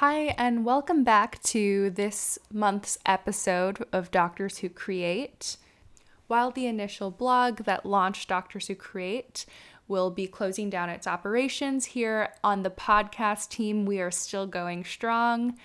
Hi, and welcome back to this month's episode of Doctors Who Create. While the initial blog that launched Doctors Who Create will be closing down its operations here on the podcast team, we are still going strong.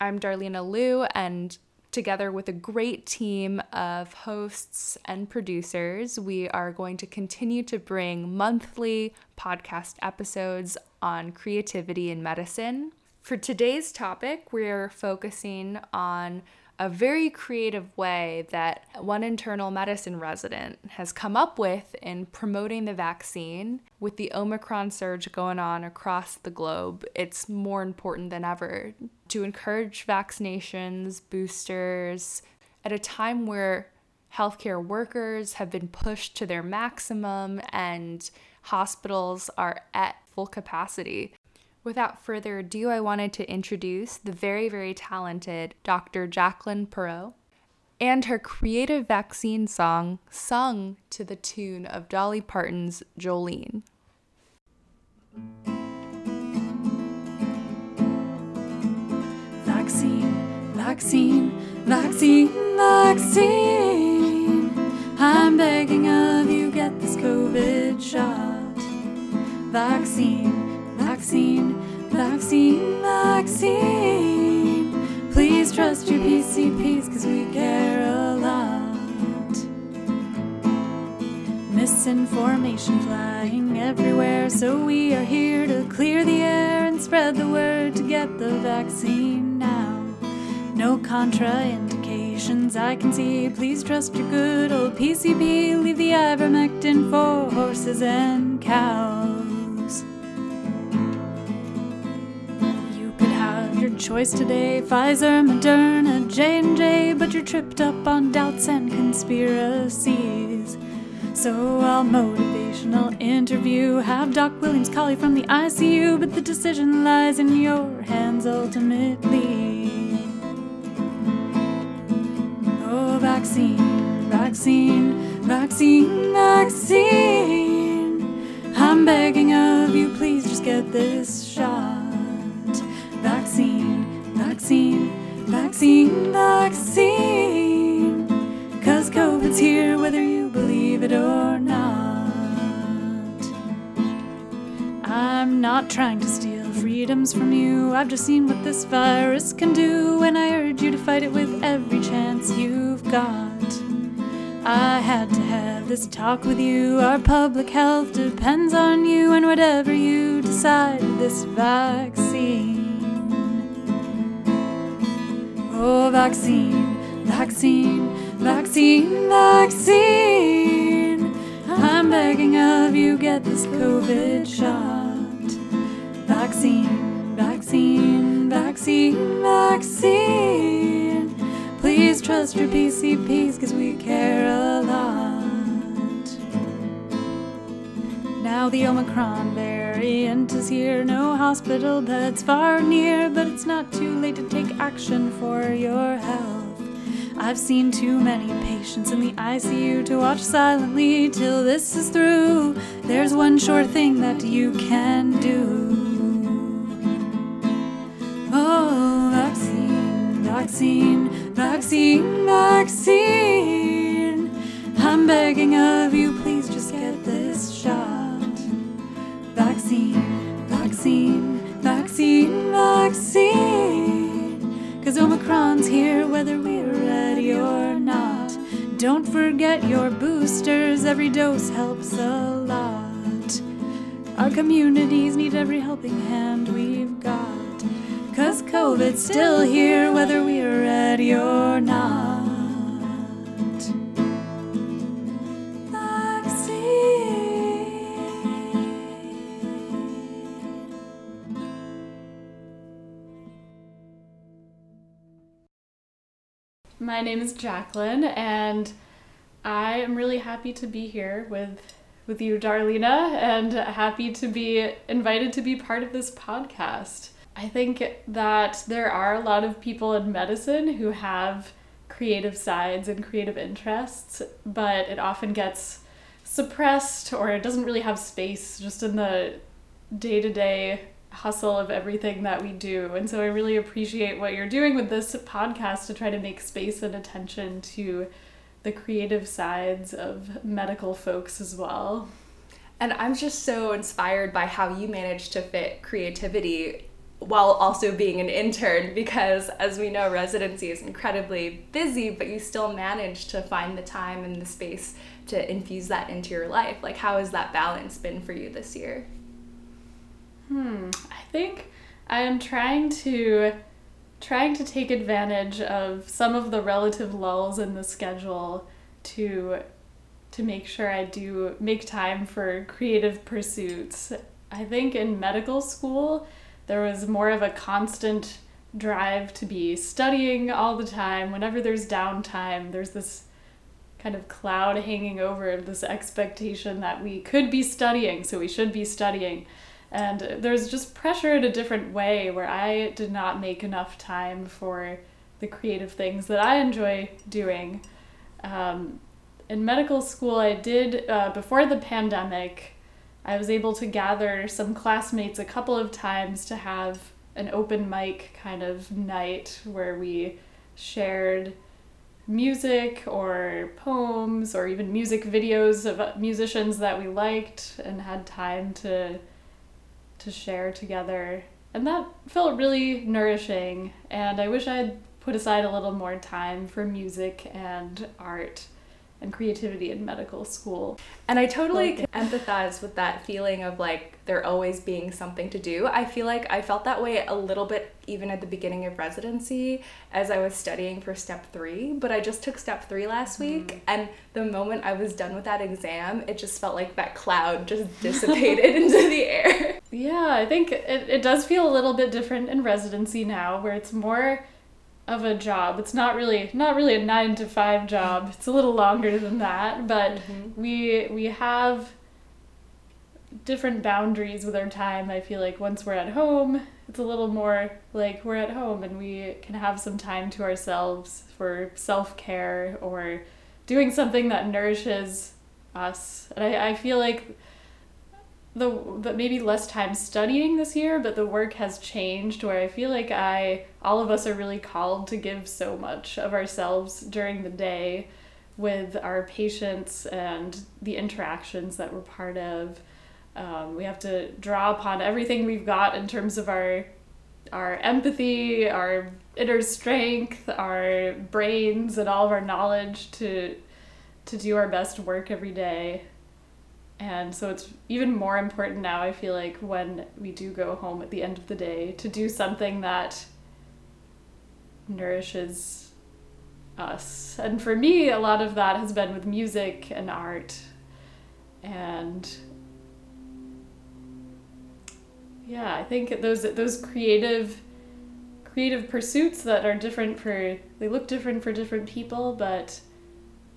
I'm Darlena Liu, and together with a great team of hosts and producers, we are going to continue to bring monthly podcast episodes on creativity in medicine. For today's topic, we're focusing on a very creative way that one internal medicine resident has come up with in promoting the vaccine. With the Omicron surge going on across the globe, it's more important than ever to encourage vaccinations, boosters, at a time where healthcare workers have been pushed to their maximum and hospitals are at full capacity. Without further ado, I wanted to introduce the very, very talented Dr. Jacqueline Perreault and her creative vaccine song sung to the tune of Dolly Parton's Jolene. Vaccine, vaccine, vaccine, vaccine. I'm begging of you, get this COVID shot. Vaccine vaccine, vaccine, vaccine. Please trust your PCPs, cause we care a lot. Misinformation flying everywhere, so we are here to clear the air and spread the word to get the vaccine now. No contraindications I can see. Please trust your good old PCP. Leave the ivermectin for horses and cows. Choice today. Pfizer, Moderna, J&J But you're tripped up on doubts and conspiracies. So I'll motivational interview. Have Doc Williams call you from the ICU But the decision lies in your hands ultimately. Oh, vaccine, vaccine, vaccine, vaccine. I'm begging of you, please just get this shot. Vaccine, vaccine, vaccine, vaccine. Cause COVID's here whether you believe it or not. I'm not trying to steal freedoms from you. I've just seen what this virus can do, and I urge you to fight it with every chance you've got. I had to have this talk with you. Our public health depends on you, and whatever you decide, this vaccine. Oh, vaccine, vaccine, vaccine, vaccine. I'm begging of you, get this COVID shot. Vaccine, vaccine, vaccine, vaccine. Please trust your PCPs, cause we care a lot. Now the Omicron variant is here. No hospital beds far near, but it's not too late to take action for your health. I've seen too many patients in the ICU to watch silently till this is through. There's one sure thing that you can do. Oh, vaccine, vaccine, vaccine, vaccine. I'm begging of you, please just get this vaccine, vaccine. Cause Omicron's here whether we're ready or not. Don't forget your boosters, every dose helps a lot. Our communities need every helping hand we've got. Cause COVID's still here whether we're ready or not. My name is Jacqueline, and I am really happy to be here with with you, Darlena, and happy to be invited to be part of this podcast. I think that there are a lot of people in medicine who have creative sides and creative interests, but it often gets suppressed or it doesn't really have space just in the day to day hustle of everything that we do. And so I really appreciate what you're doing with this podcast to try to make space and attention to the creative sides of medical folks as well. And I'm just so inspired by how you managed to fit creativity while also being an intern because as we know residency is incredibly busy but you still manage to find the time and the space to infuse that into your life like how has that balance been for you this year hmm i think i am trying to trying to take advantage of some of the relative lulls in the schedule to to make sure i do make time for creative pursuits i think in medical school there was more of a constant drive to be studying all the time. Whenever there's downtime, there's this kind of cloud hanging over this expectation that we could be studying, so we should be studying. And there's just pressure in a different way where I did not make enough time for the creative things that I enjoy doing. Um, in medical school, I did, uh, before the pandemic, I was able to gather some classmates a couple of times to have an open mic kind of night where we shared music or poems or even music videos of musicians that we liked and had time to to share together. And that felt really nourishing. And i wish i'd put aside a little more time for music and art and creativity in medical school. And I totally can empathize with that feeling of like there always being something to do. I feel like I felt that way a little bit even at the beginning of residency as I was studying for step three, but I just took step three last mm. week. And the moment I was done with that exam, it just felt like that cloud just dissipated into the air. Yeah, I think it, it does feel a little bit different in residency now where it's more of a job. It's not really not really a 9 to 5 job. It's a little longer than that, but mm-hmm. we we have different boundaries with our time. I feel like once we're at home, it's a little more like we're at home and we can have some time to ourselves for self-care or doing something that nourishes us. And I, I feel like the, the maybe less time studying this year, but the work has changed where I feel like I all of us are really called to give so much of ourselves during the day with our patients and the interactions that we're part of. Um, we have to draw upon everything we've got in terms of our our empathy, our inner strength, our brains, and all of our knowledge to to do our best work every day. And so it's even more important now, I feel like, when we do go home at the end of the day to do something that nourishes us. And for me, a lot of that has been with music and art. And yeah, I think those those creative creative pursuits that are different for they look different for different people, but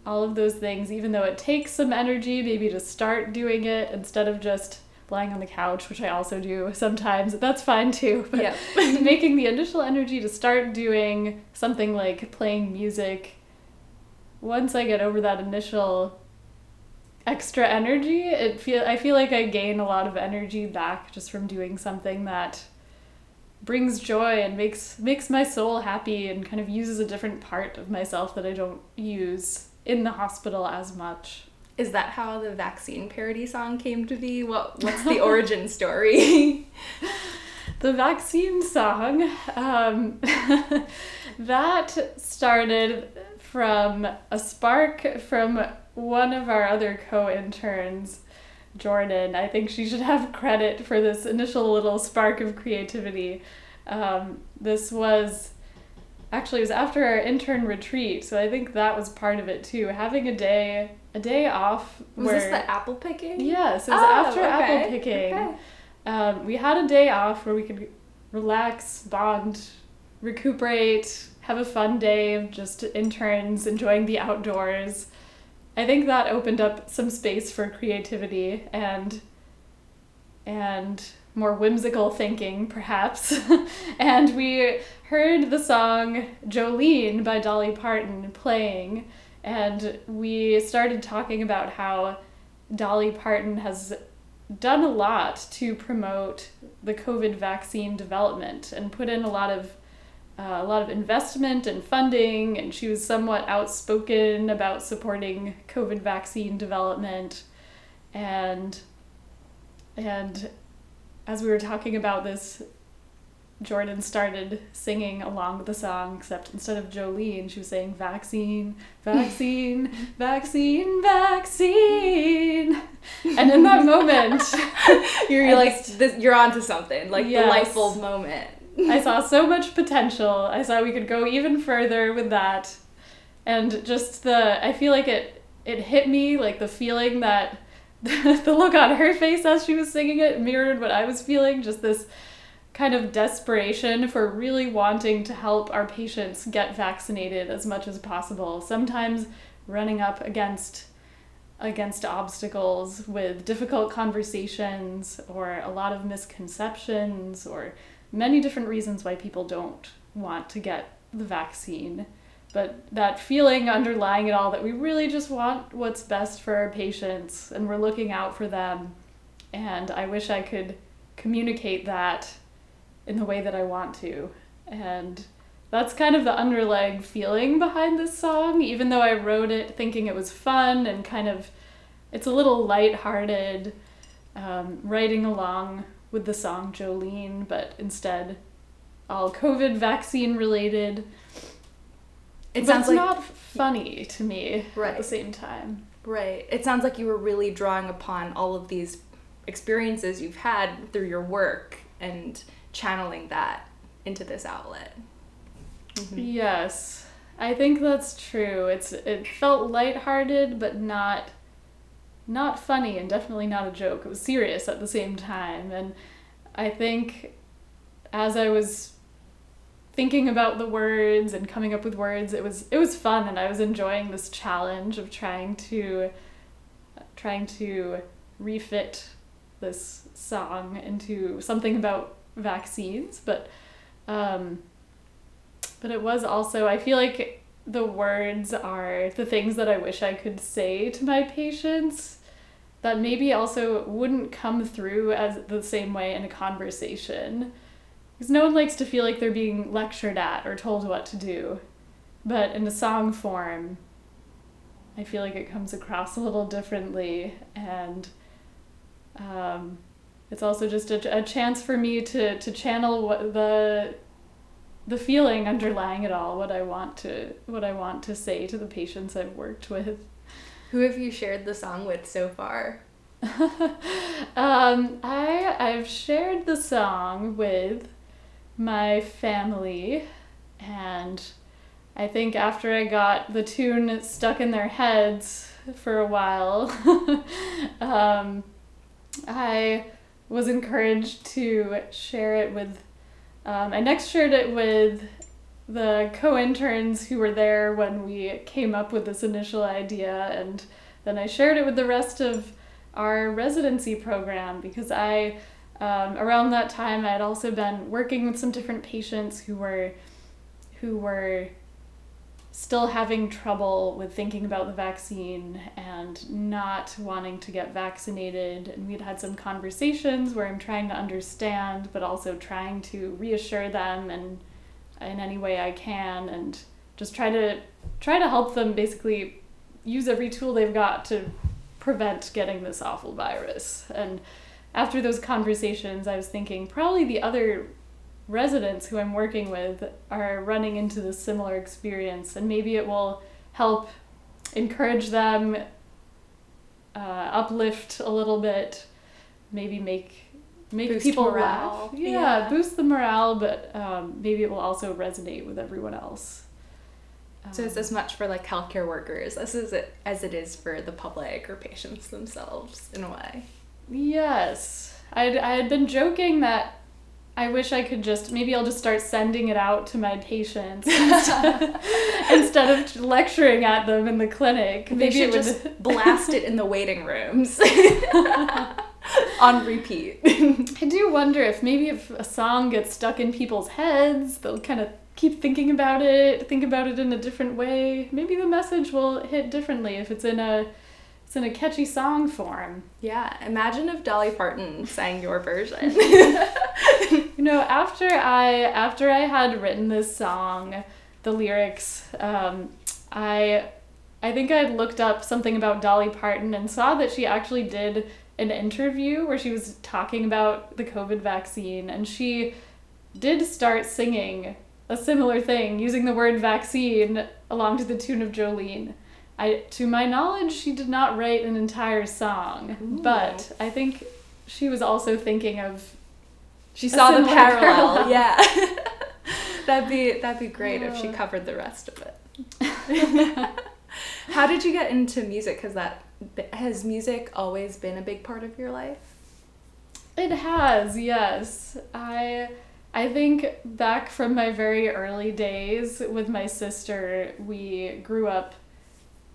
all of those things, even though it takes some energy maybe to start doing it instead of just lying on the couch, which I also do sometimes. That's fine too. But yeah. making the initial energy to start doing something like playing music, once I get over that initial extra energy, it feel I feel like I gain a lot of energy back just from doing something that brings joy and makes makes my soul happy and kind of uses a different part of myself that I don't use in the hospital as much. Is that how the vaccine parody song came to be? What what's the origin story? the vaccine song um, that started from a spark from one of our other co-interns jordan i think she should have credit for this initial little spark of creativity um, this was actually it was after our intern retreat so i think that was part of it too having a day a day off was where, this the apple picking yes it was oh, after okay. apple picking okay. um, we had a day off where we could relax bond recuperate have a fun day of just interns enjoying the outdoors i think that opened up some space for creativity and and more whimsical thinking, perhaps. and we heard the song Jolene by Dolly Parton playing, and we started talking about how Dolly Parton has done a lot to promote the COVID vaccine development and put in a lot of uh, a lot of investment and funding, and she was somewhat outspoken about supporting COVID vaccine development, and and as we were talking about this, Jordan started singing along with the song, except instead of Jolene, she was saying vaccine, vaccine, vaccine, vaccine. And in that moment, you're, like, this, you're onto something, like Yes. the light bulb moment. I saw so much potential. I saw we could go even further with that. And just the I feel like it it hit me like the feeling that the look on her face as she was singing it mirrored what I was feeling, just this kind of desperation for really wanting to help our patients get vaccinated as much as possible. Sometimes running up against against obstacles with difficult conversations or a lot of misconceptions or many different reasons why people don't want to get the vaccine. But that feeling underlying it all that we really just want what's best for our patients and we're looking out for them. And I wish I could communicate that in the way that I want to. And that's kind of the underlying feeling behind this song, even though I wrote it thinking it was fun and kind of, it's a little lighthearted, um, writing along with the song Jolene, but instead all COVID vaccine related. It but sounds it's like not funny to me right. at the same time. right. It sounds like you were really drawing upon all of these experiences you've had through your work and channeling that into this outlet. Mhm. Yes, I think that's true. It's it felt lighthearted, but not not funny, and definitely not a joke. It was serious at the same time, and I think as I was thinking about the words and coming up with words, it was it was fun, and I was enjoying this challenge of trying to trying to refit this song into something about vaccines, but. Um, but it was also i feel like the words are the things that i wish i could say to my patients that maybe also wouldn't come through as the same way in a conversation because no one likes to feel like they're being lectured at or told what to do but in a song form i feel like it comes across a little differently and um, it's also just a, a chance for me to, to channel what the the feeling underlying it all what i want to what i want to say to the patients i've worked with Who have you shared the song with so far? um, I I've shared the song with my family, and I think after I got the tune stuck in their heads for a while, um, I was encouraged to share it with. Um, I next shared it with the co-interns who were there when we came up with this initial idea, and then I shared it with the rest of our residency program because I, um, around that time, I had also been working with some different patients who were, who were still having trouble with thinking about the vaccine and not wanting to get vaccinated. And we'd had some conversations where I'm trying to understand, but also trying to reassure them and in any way I can, and just try to try to help them basically use every tool they've got to prevent getting this awful virus. And after those conversations, I was thinking probably the other residents who I'm working with are running into this similar experience, and maybe it will help encourage them, uh, uplift a little bit, maybe make make Boost people morale. laugh. Yeah, Yeah. boost the morale, but um, maybe it will also resonate with everyone else. So it's Um, as much for like healthcare workers as is it as it is for the public or patients themselves in a way. Yes. I'd, I had been joking that I wish I could just, maybe I'll just start sending it out to my patients instead of lecturing at them in the clinic. They Maybe should it would just blast it in the waiting rooms on repeat. I do wonder if maybe if a song gets stuck in people's heads, they'll kind of keep thinking about it, think about it in a different way. Maybe the message will hit differently if it's in a it's in a catchy song form. Yeah, imagine if Dolly Parton sang your version. you know, after I after I had written this song, the lyrics, um, I I think I looked up something about Dolly Parton and saw that she actually did an interview where she was talking about the COVID vaccine and she did start singing a similar thing using the word vaccine along to the tune of Jolene. I to my knowledge she did not write an entire song, Ooh. but I think she was also thinking of she saw the parallel. parallel. Yeah. that'd be that'd be great if she Oh. covered the rest of it. How did you get into music? Because that has music always been a big part of your life. It has, yes. I I think back from my very early days with my sister, we grew up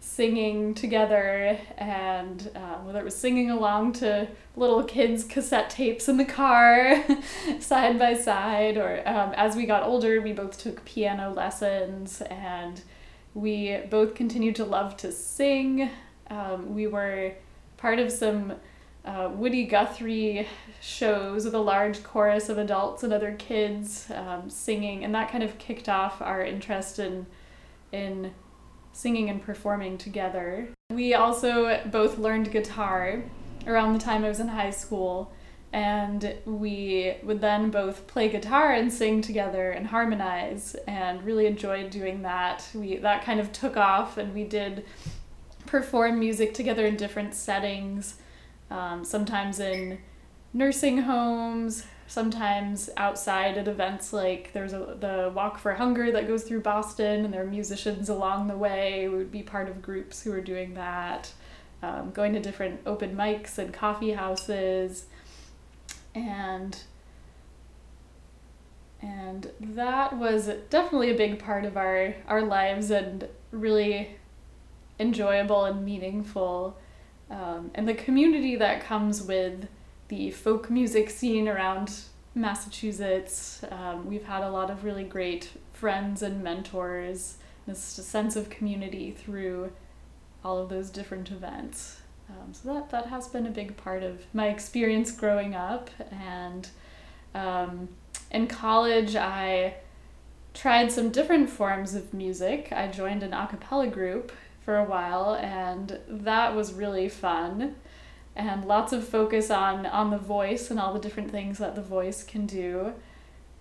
singing together and uh, whether it was singing along to little kids cassette tapes in the car side by side or um, as we got older we both took piano lessons and we both continued to love to sing. Um, we were part of some uh, Woody Guthrie shows with a large chorus of adults and other kids um, singing, and that kind of kicked off our interest in in singing and performing together. We also both learned guitar around the time I was in high school, and we would then both play guitar and sing together and harmonize, and really enjoyed doing that. We that kind of took off, and we did perform music together in different settings um, sometimes in nursing homes, sometimes outside at events like there's a, the Walk for Hunger that goes through Boston, and there are musicians along the way. We would be part of groups who are doing that, um, going to different open mics and coffee houses, and and that was definitely a big part of our our lives and really enjoyable and meaningful um, and the community that comes with the folk music scene around Massachusetts. Um, we've had a lot of really great friends and mentors, this sense of community through all of those different events. Um, so that, that has been a big part of my experience growing up. And um, in college, I tried some different forms of music. I joined an a cappella group for a while and that was really fun and lots of focus on on the voice and all the different things that the voice can do.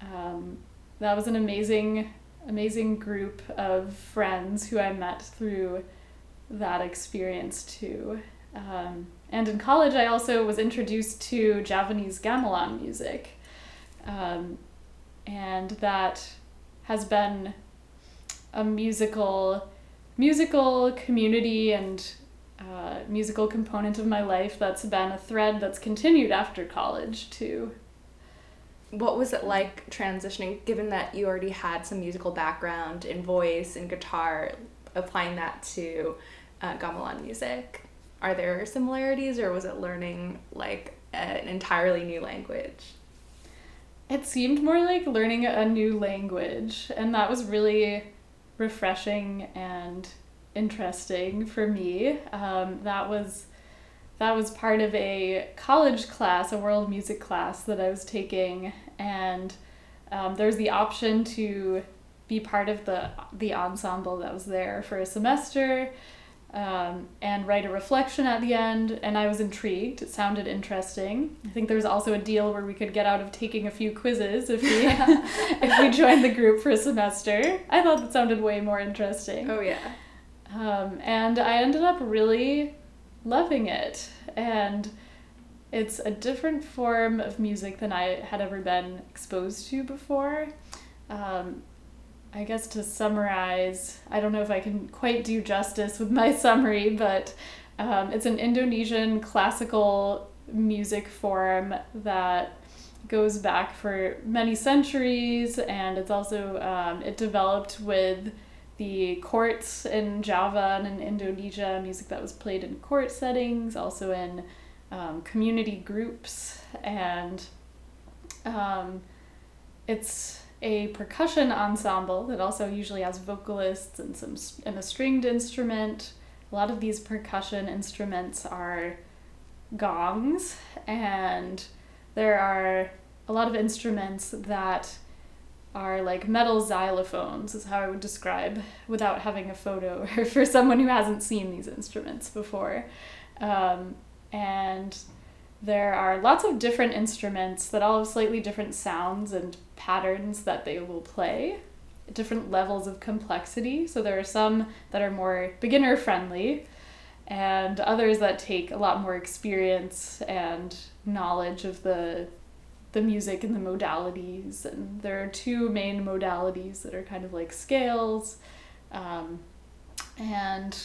Um, that was an amazing amazing group of friends who i met through that experience too. Um, and in college i also was introduced to javanese gamelan music. Um, and that has been a musical musical community and uh, musical component of my life that's been a thread that's continued after college too. What was it like transitioning, given that you already had some musical background in voice and guitar, applying that to uh, gamelan music? Are there similarities, or was it learning like an entirely new language? It seemed more like learning a new language, and that was really refreshing and interesting for me. Um, that was that was part of a college class, a world music class that I was taking, and um, there was the option to be part of the the ensemble that was there for a semester. Um, and write a reflection at the end, and I was intrigued. It sounded interesting. I think there was also a deal where we could get out of taking a few quizzes if we if we joined the group for a semester. I thought that sounded way more interesting. Oh yeah. Um, and I ended up really loving it. And it's a different form of music than I had ever been exposed to before. Um, I guess to summarize, I don't know if I can quite do justice with my summary, but um, it's an Indonesian classical music form that goes back for many centuries, and it's also um, it developed with the courts in Java and in Indonesia, music that was played in court settings, also in um, community groups, and um, it's a percussion ensemble that also usually has vocalists and some and a stringed instrument. a lot of these percussion instruments are gongs, and there are a lot of instruments that are like metal xylophones, is how I would describe without having a photo or for someone who hasn't seen these instruments before. Um, and there are lots of different instruments that all have slightly different sounds and patterns that they will play, different levels of complexity. So there are some that are more beginner friendly, and others that take a lot more experience and knowledge of the the music and the modalities. And there are two main modalities that are kind of like scales, um, and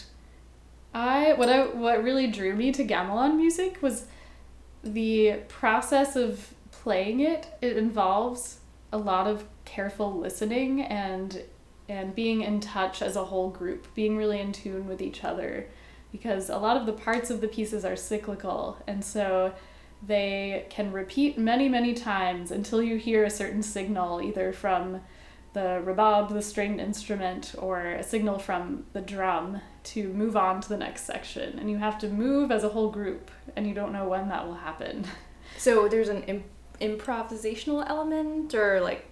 I what I what really drew me to gamelan music was the process of playing it. It involves a lot of careful listening and and being in touch as a whole group, being really in tune with each other because a lot of the parts of the pieces are cyclical and so they can repeat many many times until you hear a certain signal either from the rebab, the stringed instrument, or a signal from the drum to move on to the next section. And you have to move as a whole group, and you don't know when that will happen. So there's an Im- improvisational element, or like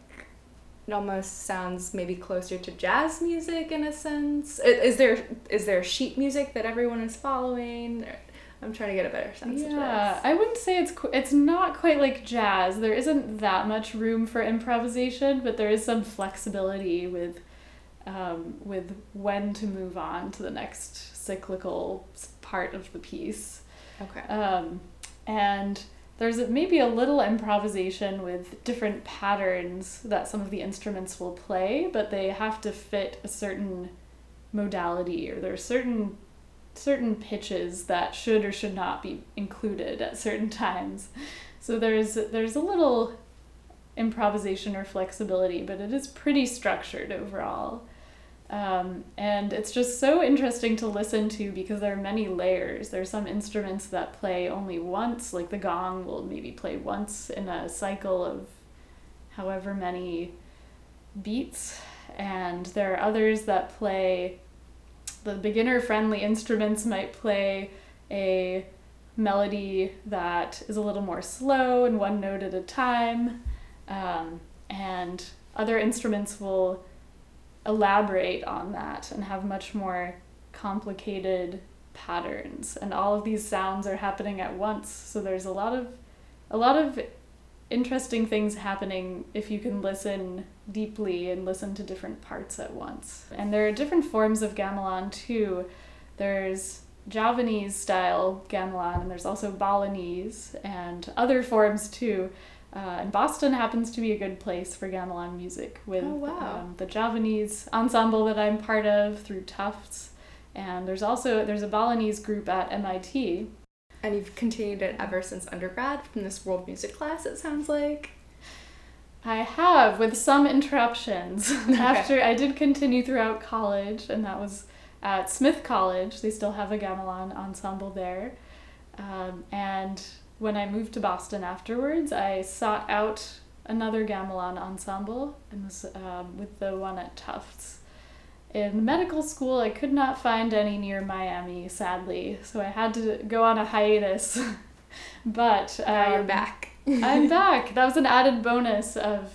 it almost sounds maybe closer to jazz music in a sense. Is there is there sheet music that everyone is following? I'm trying to get a better sense of that. yeah, I wouldn't say it's qu- it's not quite like jazz. There isn't that much room for improvisation, but there is some flexibility with um, with when to move on to the next cyclical part of the piece. Okay. Um, and there's maybe a little improvisation with different patterns that some of the instruments will play, but they have to fit a certain modality or there are certain certain pitches that should or should not be included at certain times. So there's there's a little improvisation or flexibility, but it is pretty structured overall. Um, and it's just so interesting to listen to because there are many layers. There are some instruments that play only once, like the gong will maybe play once in a cycle of however many beats. And there are others that play the beginner friendly instruments might play a melody that is a little more slow and one note at a time. Um, and other instruments will elaborate on that and have much more complicated patterns and all of these sounds are happening at once so there's a lot of a lot of interesting things happening if you can listen deeply and listen to different parts at once. And there are different forms of gamelan too. There's Javanese style gamelan, and there's also Balinese and other forms too. Uh, and Boston happens to be a good place for gamelan music with oh, wow. um, the Javanese ensemble that I'm part of through Tufts. And there's also there's a Balinese group at MIT and you've continued it ever since undergrad from this world music class, it sounds like. I have, with some interruptions. Okay. After I did continue throughout college, and that was at Smith College. They still have a gamelan ensemble there. Um, and when I moved to Boston afterwards, I sought out another gamelan ensemble and was um, with the one at Tufts in medical school, I could not find any near Miami, sadly, so I had to go on a hiatus. but um, now you're um, back. I'm back. That was an added bonus of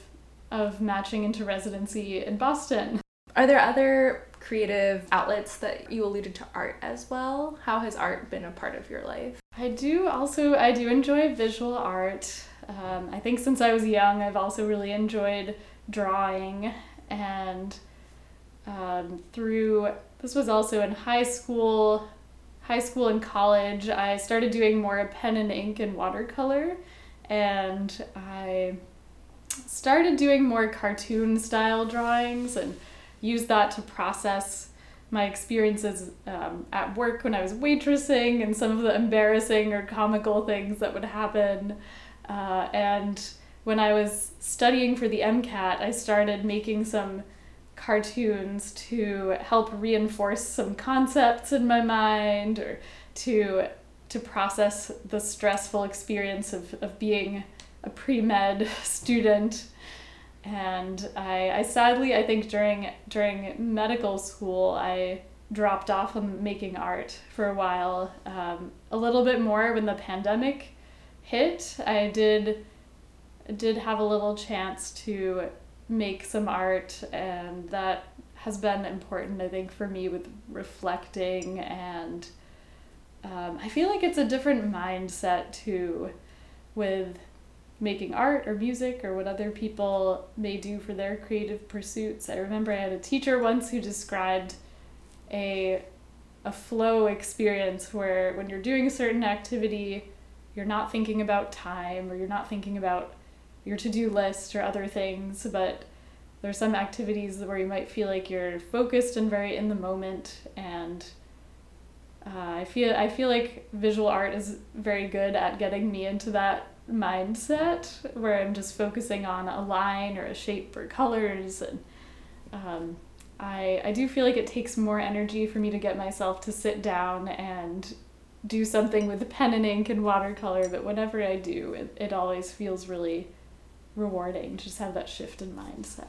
of matching into residency in Boston. Are there other creative outlets that you alluded to art as well? How has art been a part of your life? I do also I do enjoy visual art. Um, I think since I was young, I've also really enjoyed drawing and um, through this was also in high school high school and college i started doing more pen and ink and watercolor and i started doing more cartoon style drawings and used that to process my experiences um, at work when i was waitressing and some of the embarrassing or comical things that would happen. Uh, and when i was studying for the mcat i started making some cartoons to help reinforce some concepts in my mind or to to process the stressful experience of, of being a pre-med student and I, I sadly I think during during medical school I dropped off on making art for a while. Um, a little bit more when the pandemic hit. I did did have a little chance to make some art, and that has been important, I think, for me with reflecting and. Um, I feel like it's a different mindset too, with making art or music or what other people may do for their creative pursuits. I remember I had a teacher once who described a a flow experience where when you're doing a certain activity, you're not thinking about time or you're not thinking about your to-do list or other things, but there's some activities where you might feel like you're focused and very in the moment and uh, I feel I feel like visual art is very good at getting me into that mindset where I'm just focusing on a line or a shape or colors and um, I I do feel like it takes more energy for me to get myself to sit down and do something with pen and ink and watercolor but whenever I do it, it always feels really rewarding to just have that shift in mindset.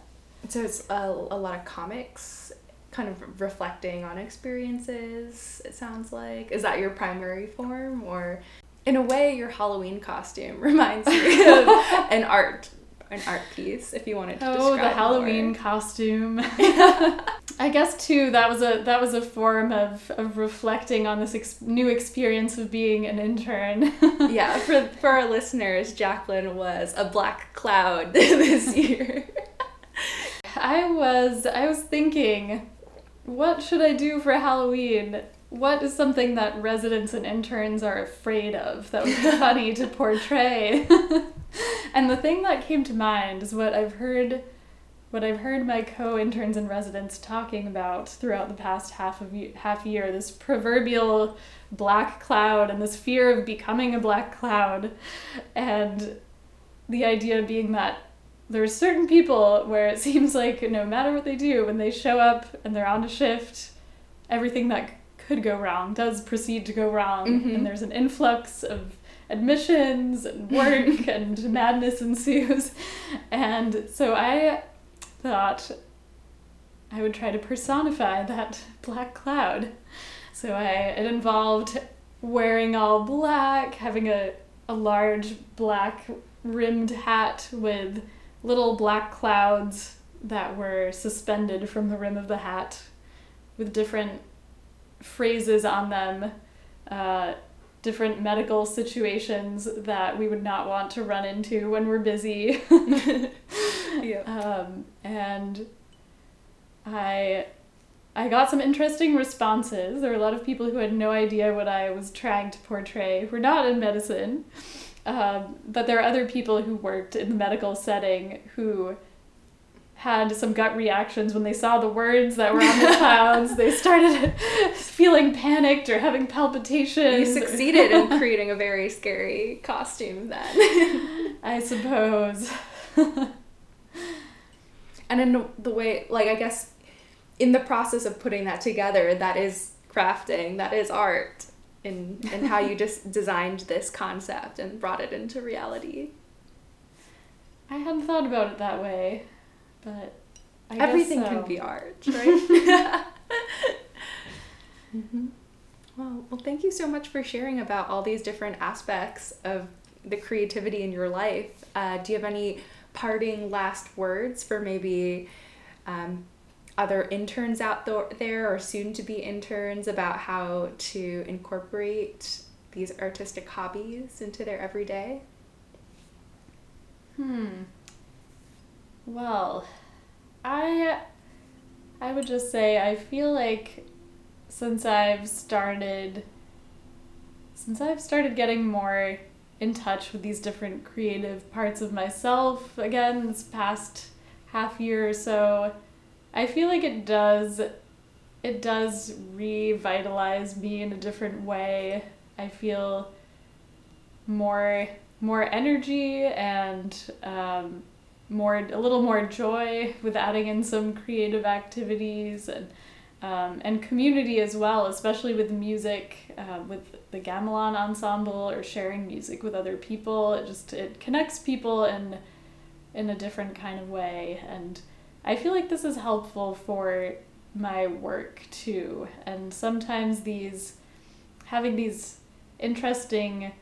So it's a, a lot of comics kind of reflecting on experiences it sounds like is that your primary form or in a way your halloween costume reminds me of an art an art piece if you wanted to oh the halloween more. costume i guess too that was a that was a form of of reflecting on this ex- new experience of being an intern yeah for for our listeners jacqueline was a black cloud this year i was i was thinking what should i do for halloween what is something that residents and interns are afraid of that would be funny to portray? and the thing that came to mind is what I've heard what I've heard my co-interns and residents talking about throughout the past half of half year this proverbial black cloud and this fear of becoming a black cloud and the idea being that there's certain people where it seems like no matter what they do when they show up and they're on a shift everything that could go wrong does proceed to go wrong, mm-hmm. and there's an influx of admissions and work and madness ensues. And so I thought I would try to personify that black cloud. So I it involved wearing all black, having a, a large black rimmed hat with little black clouds that were suspended from the rim of the hat with different phrases on them, uh, different medical situations that we would not want to run into when we're busy. yeah. Um, and I I got some interesting responses. There were a lot of people who had no idea what I was trying to portray. We're not in medicine. Um, but there are other people who worked in the medical setting who had some gut reactions when they saw the words that were on the clouds. they started feeling panicked or having palpitations. You succeeded in creating a very scary costume then. I suppose. and in the way, like, I guess in the process of putting that together, that is crafting, that is art in, in how you just designed this concept and brought it into reality. I hadn't thought about it that way. But I everything so. can be art, right? mm-hmm. Well, well, thank you so much for sharing about all these different aspects of the creativity in your life. Uh, do you have any parting last words for maybe um, other interns out there or soon to be interns about how to incorporate these artistic hobbies into their everyday? Hmm. Well, I I would just say I feel like since I've started since I've started getting more in touch with these different creative parts of myself again this past half year or so, I feel like it does it does revitalize me in a different way. I feel more more energy and um, more a little more joy with adding in some creative activities and um, and community as well, especially with music, uh, with the Gamelan ensemble or sharing music with other people. It just it connects people in in a different kind of way, and I feel like this is helpful for my work too. And sometimes these having these interesting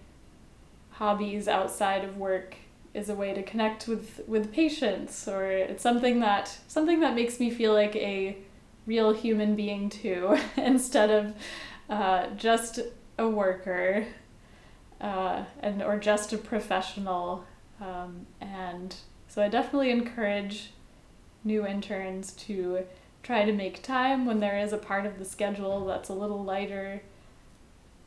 hobbies outside of work is a way to connect with with patients or it's something that something that makes me feel like a real human being too instead of uh, just a worker uh, and or just a professional um, and so i definitely encourage new interns to try to make time when there is a part of the schedule that's a little lighter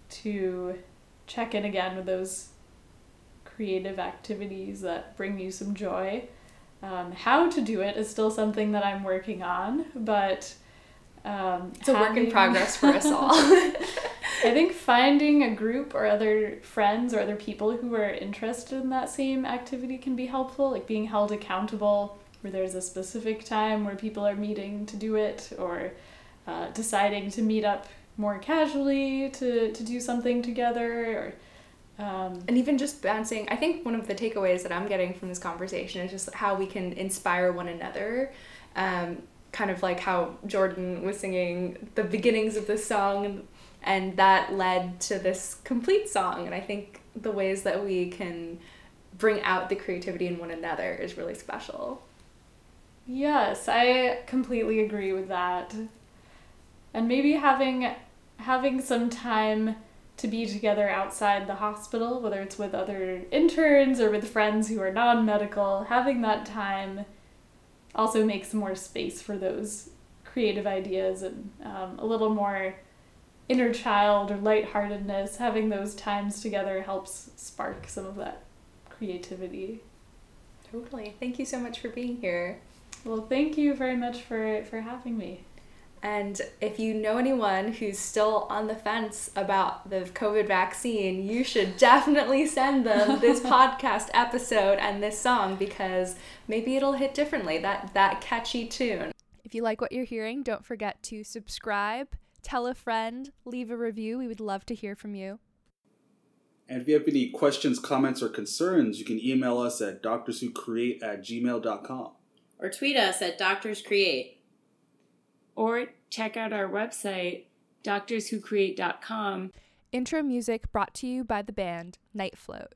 to check in again with those creative activities that bring you some joy. Um, how to do it is still something that I'm working on, but um, it's a having... work in progress for us all. I think finding a group or other friends or other people who are interested in that same activity can be helpful, like being held accountable where there's a specific time where people are meeting to do it or uh, deciding to meet up more casually to, to do something together or um, and even just bouncing i think one of the takeaways that i'm getting from this conversation is just how we can inspire one another. Um, kind of like how jordan was singing the beginnings of this song and, and that led to this complete song. And i think the ways that we can bring out the creativity in one another is really special. Yes, I completely agree with that. And maybe having having some time to be together outside the hospital, whether it's with other interns or with friends who are non-medical, having that time also makes more space for those creative ideas and um, a little more inner child or lightheartedness. Having those times together helps spark some of that creativity. Totally. Thank you so much for being here. Well, thank you very much for, for having me. And if you know anyone who's still on the fence about the COVID vaccine, you should definitely send them this podcast episode and this song because maybe it'll hit differently. That that catchy tune. If you like what you're hearing, don't forget to subscribe, tell a friend, leave a review. We would love to hear from you. And if you have any questions, comments, or concerns, you can email us at doctorswhocreate at gmail.com or tweet us at Doctors Create. Or check out our website, doctorswhocreate.com. Intro music brought to you by the band Night Float.